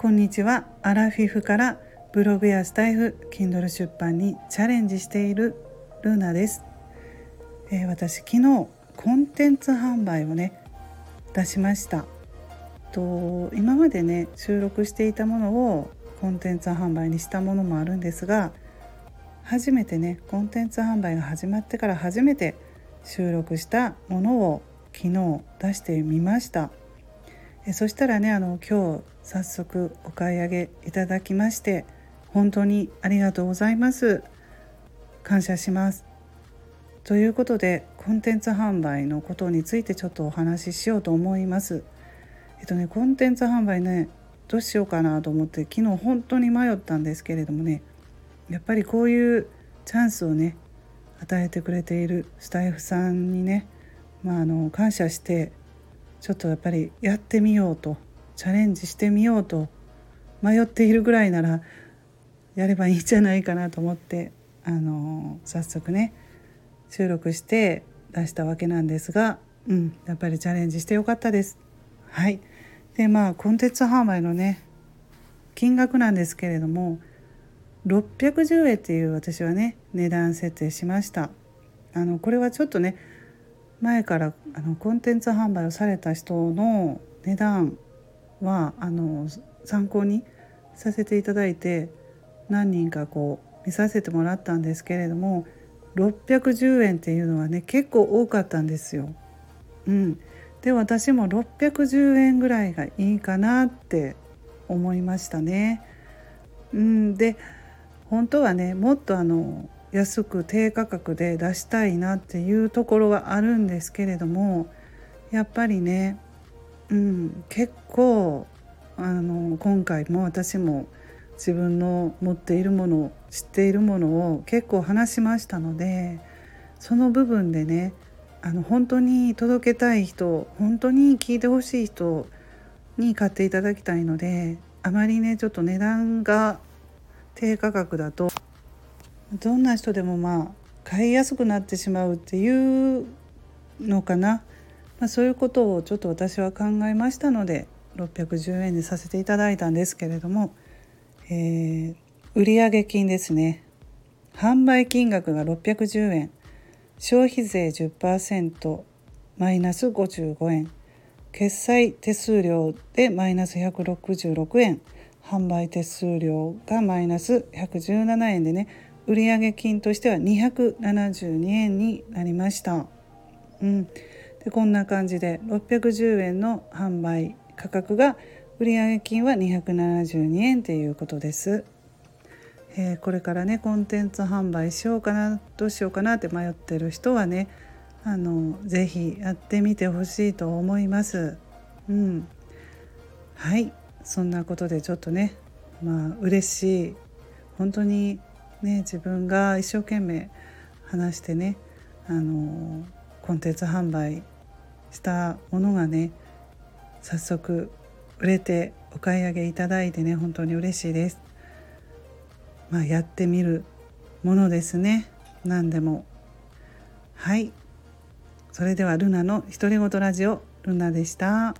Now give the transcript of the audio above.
こんにちは。アラフィフからブログやスタイフ Kindle 出版にチャレンジしているルーナです、えー、私昨日コンテンツ販売をね出しました。と今までね収録していたものをコンテンツ販売にしたものもあるんですが初めてねコンテンツ販売が始まってから初めて収録したものを昨日出してみました。えそしたらねあの今日早速お買い上げいただきまして本当にありがとうございます。感謝します。ということでコンテンツ販売のことについてちょっとお話ししようと思います。えっとねコンテンツ販売ねどうしようかなと思って昨日本当に迷ったんですけれどもねやっぱりこういうチャンスをね与えてくれているスタイフさんにね、まあ、あの感謝してちょっとやっぱりやってみようとチャレンジしてみようと迷っているぐらいならやればいいんじゃないかなと思ってあの早速ね収録して出したわけなんですが、うん、やっぱりチャレンジしてよかったです。はいでまあコンテンツ販売のね金額なんですけれども610円っていう私はね値段設定しましたあのこれはちょっとね前からあのコンテンツ販売をされた人の値段はあの参考にさせていただいて何人かこう見させてもらったんですけれども610円っていうのはね結構多かったんですよ。うん、で私も610円ぐらいがいいかなって思いましたね。うん、で本当はねもっとあの安く低価格で出したいなっていうところはあるんですけれどもやっぱりねうん、結構あの今回も私も自分の持っているもの知っているものを結構話しましたのでその部分でねあの本当に届けたい人本当に聞いてほしい人に買っていただきたいのであまりねちょっと値段が低価格だとどんな人でもまあ買いやすくなってしまうっていうのかな。まあ、そういうことをちょっと私は考えましたので610円にさせていただいたんですけれども、えー、売上金ですね。販売金額が610円。消費税10%マイナス55円。決済手数料でマイナス166円。販売手数料がマイナス117円でね売上金としては272円になりました。うんでこんな感じで610円の販売価格が売上金は272円ということです。えー、これからねコンテンツ販売しようかなどうしようかなって迷ってる人はねあのぜひやってみてほしいと思います。うん、はいそんなことでちょっとねまあ嬉しい本当にね自分が一生懸命話してねあのコンテンツ販売したものがね早速売れてお買い上げいただいてね本当に嬉しいです。まあ、やってみるものですね何でもはいそれではルナの独り言ラジオルナでした。